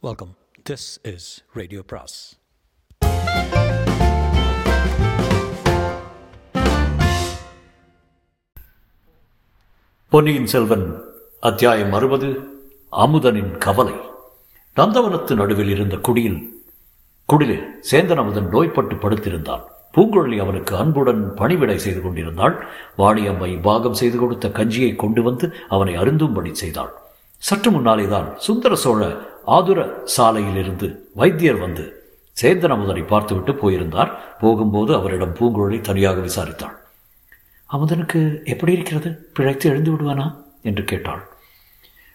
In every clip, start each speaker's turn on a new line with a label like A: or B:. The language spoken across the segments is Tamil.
A: வெல்கம் திஸ் இஸ் ரேடியோ பிராஸ்
B: பொன்னியின் செல்வன் அத்தியாயம் அறுபது அமுதனின் கவலை. நந்தவனத்து நடுவில் இருந்த குடியில் குடிலில் சேந்தன் அமுதன் நோய்பட்டு படுத்திருந்தான். பூங்குழலி அவனுக்கு அன்புடன் பணிவிடை செய்து கொண்டிருந்தாள். வாணியம்மை பாகம் செய்து கொடுத்த கஞ்சியை கொண்டு வந்து அவனை அருந்தும்படி செய்தாள். சற்று முன்னாலேதான் சுந்தர சோழ ஆதுர சாலையிலிருந்து வைத்தியர் வந்து சேந்தன் அமுதனை பார்த்துவிட்டு போயிருந்தார். போகும்போது அவரிடம் பூங்குழலி தனியாக விசாரித்தாள். அமுதனுக்கு எப்படி இருக்கிறது? பிழைத்து எழுந்து விடுவானா? என்று கேட்டாள்.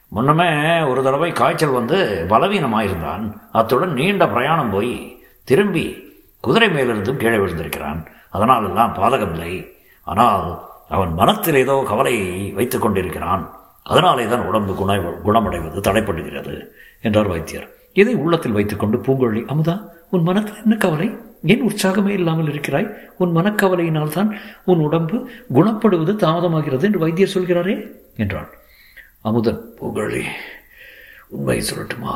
C: முன்னமே ஒரு தடவை காய்ச்சல் வந்து பலவீனமாயிருந்தான். அத்துடன் நீண்ட பிரயாணம் போய் திரும்பி குதிரை மேலிருந்தும் கீழே விழுந்திருக்கிறான். அதனால் எல்லாம் பாதகமில்லை. ஆனால் அவன் மனத்தில் ஏதோ கவலையை வைத்துக் கொண்டிருக்கிறான். அதனாலே தான் உடம்பு குண குணமடைவது தடைப்படுகிறது
B: என்றார் வைத்தியர். இதை உள்ளத்தில் வைத்துக்கொண்டு பூங்கொழி அமுதா உன் மனத்தில் என்ன கவலை? ஏன் உற்சாகமே இல்லாமல் இருக்கிறாய்? உன் மனக்கவலையினால் தான் உன் உடம்பு குணப்படுவது தாமதமாகிறது என்று வைத்தியர் சொல்கிறாரே என்றான். அமுதன் பூங்கொழி உண்மை சொல்லட்டுமா?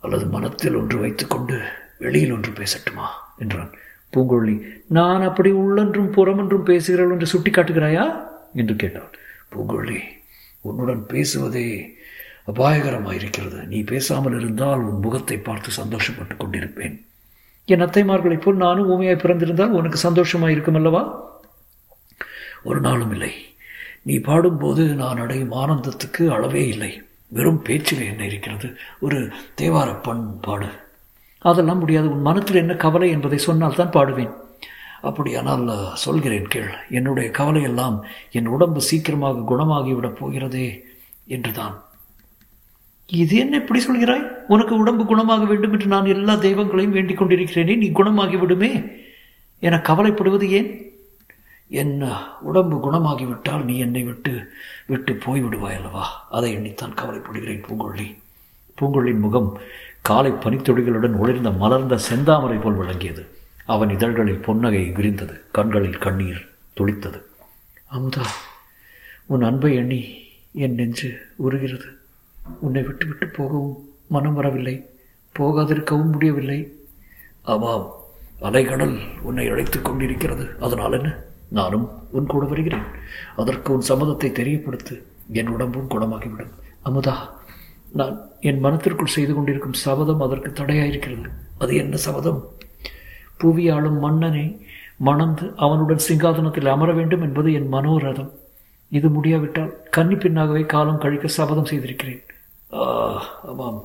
B: அல்லது மனத்தில் ஒன்று வைத்துக்கொண்டு வெளியில் ஒன்று பேசட்டுமா? என்றான். பூங்கொழி நான் அப்படி உள்ளென்றும் புறமென்றும் பேசுகிறவள் என்று சுட்டி காட்டுகிறாயா என்று கேட்டாள் பூங்கொழி உன்னுடன் பேசுவதே அபாயகரமாக இருக்கிறது. நீ பேசாமல் இருந்தால் உன் முகத்தை பார்த்து சந்தோஷப்பட்டு கொண்டிருப்பேன். என் அத்தைமார்களைப் போல் நானும் ஊமையாய் பிறந்திருந்தால் உனக்கு சந்தோஷமாக இருக்கும் அல்லவா ஒரு நாளும் இல்லை. நீ பாடும்போது நான் அடையும் ஆனந்தத்துக்கு அளவே இல்லை. வெறும் பேச்சில் என்ன இருக்கிறது? ஒரு தேவார பண் பாடு. அதெல்லாம் முடியாது. உன் மனத்தில் என்ன கவலை என்பதை சொன்னால் தான் பாடுவேன். அப்படியானால் சொல்கிறேன் கேள். என்னுடைய கவலையெல்லாம் என் உடம்பு சீக்கிரமாக குணமாகிவிடப் போகிறதே என்றுதான். இது என்ன எப்படி சொல்கிறாய்? உனக்கு உடம்பு குணமாக வேண்டும் என்று நான் எல்லா தெய்வங்களையும் வேண்டிக் கொண்டிருக்கிறேனே நீ குணமாகி விடுமே. என கவலைப்படுவது ஏன்? என்ன உடம்பு குணமாகிவிட்டால் நீ என்னை விட்டு விட்டு போய்விடுவாய் அல்லவா? அதை எண்ணித்தான் கவலைப்படுகிறேன் பூங்கொழி பூங்கொழின் முகம் காலை பனித்துடிகளுடன் ஒளிர்ந்த மலர்ந்த செந்தாமரை போல் விளங்கியது. அவன் இதழ்களில் பொன்னகை விரிந்தது கண்களில் கண்ணீர் துளித்தது. அம்தா உன் அன்பை எண்ணி என் நெஞ்சு உருகிறது. உன்னை விட்டுவிட்டு போகவும் மனம் வரவில்லை. போகாதிருக்கவும் முடியவில்லை. ஆமாம் அலைகடல் உன்னை அழைத்துக் கொண்டிருக்கிறது. அதனால் என்ன? நானும் உன் கூட வருகிறேன். அதற்கு உன் சம்மதத்தை தெரியப்படுத்து. என் உடம்பும் குணமாகிவிடும். அமுதா நான் என் மனத்திற்குள் செய்து கொண்டிருக்கும் சபதம் அதற்கு தடையாயிருக்கிறது. அது என்ன சபதம்? புவியாளும் மன்னனை மணந்து அவனுடன் சிங்காதனத்தில் அமர வேண்டும் என்பது என் மனோரதம். இது முடியாவிட்டால் கன்னி பின்னாகவே காலம் கழிக்க சபதம் செய்திருக்கிறேன். ஆமாம்.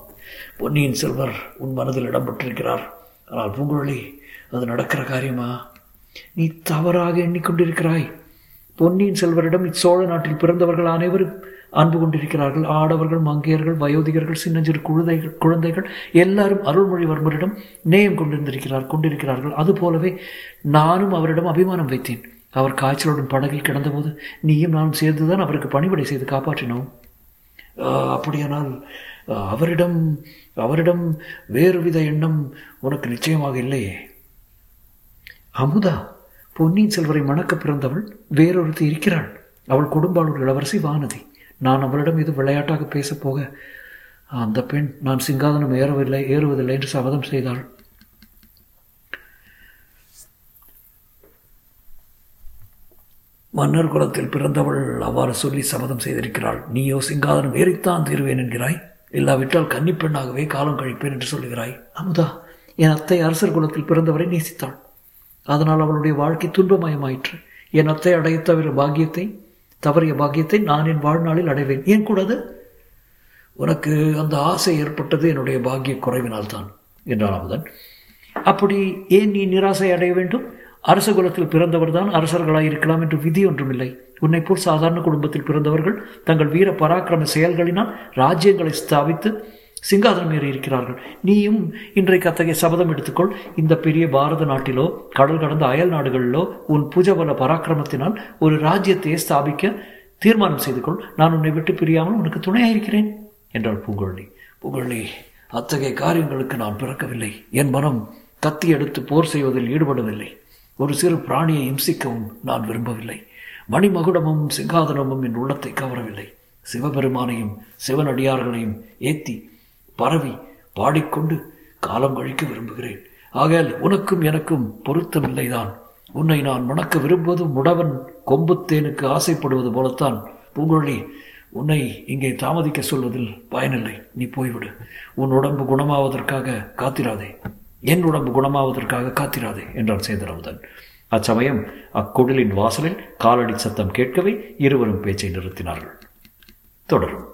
B: பொன்னியின் செல்வர் உன் மனதில் இடம் பெற்றிருக்கிறார் ஆனால் பூங்குழலி அது நடக்கிற காரியமா? நீ தவறாக எண்ணிக்கொண்டிருக்கிறாய். பொன்னியின் செல்வரிடம் இச்சோழ நாட்டில் பிறந்தவர்கள் அனைவரும் அன்பு கொண்டிருக்கிறார்கள். ஆடவர்கள் மங்கையர்கள் வயோதிகர்கள் சின்னஞ்சிறு குழந்தைகள் குழந்தைகள் எல்லாரும் அருள்மொழிவர்மரிடம் நேயம் கொண்டிருந்திருக்கிறார் கொண்டிருக்கிறார்கள். அதுபோலவே நானும் அவரிடம் அபிமானம் வைத்தேன். அவர் காய்ச்சலுடன் படகில் கிடந்தபோது நீயும் நானும் சேர்ந்துதான் அவருக்கு பணிபடை செய்து காப்பாற்றினோம். அப்படியானால் அவரிடம் அவரிடம் வேறுவித எண்ணம் உனக்கு நிச்சயமாக இல்லையே. அமுதா பொன்னியின் செல்வரை மணக்க பிறந்தவள் வேறொருத்தி இருக்கிறாள். அவள் குடும்பாளூர் இளவரசி வானதி. நான் அவளிடம் இது விளையாட்டாக பேசப் போக அந்த பெண் நான் சிங்காதனம் ஏறவில்லை ஏறுவதில்லை என்று சபதம் செய்தாள். மன்னர் குலத்தில் பிறந்தவள் அவ்வாறு சொல்லி சபதம் செய்திருக்கிறாள். நீயோ சிங்காதனம் ஏறித்தான் தீர்வேன் என்கிறாய். இல்லாவிட்டால் கன்னிப்பெண்ணாகவே காலம் கழிப்பேன் என்று சொல்லுகிறாய். அமுதா என் அத்தை அரசர் குலத்தில் பிறந்தவரை நேசித்தாள். அதனால் அவளுடைய வாழ்க்கை துன்பமயமாயிற்று. என் அத்தை அடைய தவிர பாக்கியத்தை தவறிய பாக்கியத்தை நான் என் வாழ்நாளில் அடைவேன். ஏன் கூடாது உனக்கு அந்த ஆசை ஏற்பட்டது என்னுடைய பாக்கிய குறைவினால் தான் என்றான் அமுதன். அப்படி ஏன் நீ நிராசை அடைய வேண்டும்? அரச குலத்தில் பிறந்தவர் தான் அரசர்களாக இருக்கலாம் என்று விதி ஒன்றுமில்லை. உன்னை போல் சாதாரண குடும்பத்தில் பிறந்தவர்கள் தங்கள் வீர பராக்கிரம செயல்களினால் ராஜ்யங்களை ஸ்தாபித்து சிங்காதனம் ஏறி இருக்கிறார்கள். நீயும் இன்றைக்கு அத்தகைய சபதம் எடுத்துக்கொள். இந்த பெரிய பாரத நாட்டிலோ கடல் கடந்த அயல் நாடுகளிலோ உன் புஜபல பராக்கிரமத்தினால் ஒரு ராஜ்யத்தையே ஸ்தாபிக்க தீர்மானம் செய்து கொள் நான் உன்னை விட்டு பிரியாமல் உனக்கு துணையாயிருக்கிறேன் என்றாள் பூங்கொழி பூங்குழலி அத்தகைய காரியங்களுக்கு நான் பிறக்கவில்லை. என் மனம் கத்தி எடுத்து போர் செய்வதில் ஈடுபடவில்லை. ஒரு சிறு பிராணியை இம்சிக்கவும் நான் விரும்பவில்லை. மணிமகுடமும் சிங்காதனமும் என் உள்ளத்தை கவரவில்லை. சிவபெருமானையும் சிவனடியார்களையும் ஏத்தி பரவி பாடிக்கொண்டு காலம் கழிக்க விரும்புகிறேன். ஆகையால் உனக்கும் எனக்கும் பொருத்தமில்லைதான் உன்னை நான் மணக்க விரும்புவது முடவன் கொம்புத்தேனுக்கு ஆசைப்படுவது போலத்தான். பூங்குழலி உன்னை இங்கே தாமதிக்க சொல்வதில் பயனில்லை. நீ போய்விடு. உன் உடம்பு குணமாவதற்காக காத்திராதே. என் உடம்பு குணமாவதற்காக காத்திராதே என்றான் சேந்தரமுதன் அச்சமயம் அக்குடலின் வாசலில் காலடி சத்தம் கேட்கவே இருவரும் பேச்சை நிறுத்தினார்கள். தொடரும்.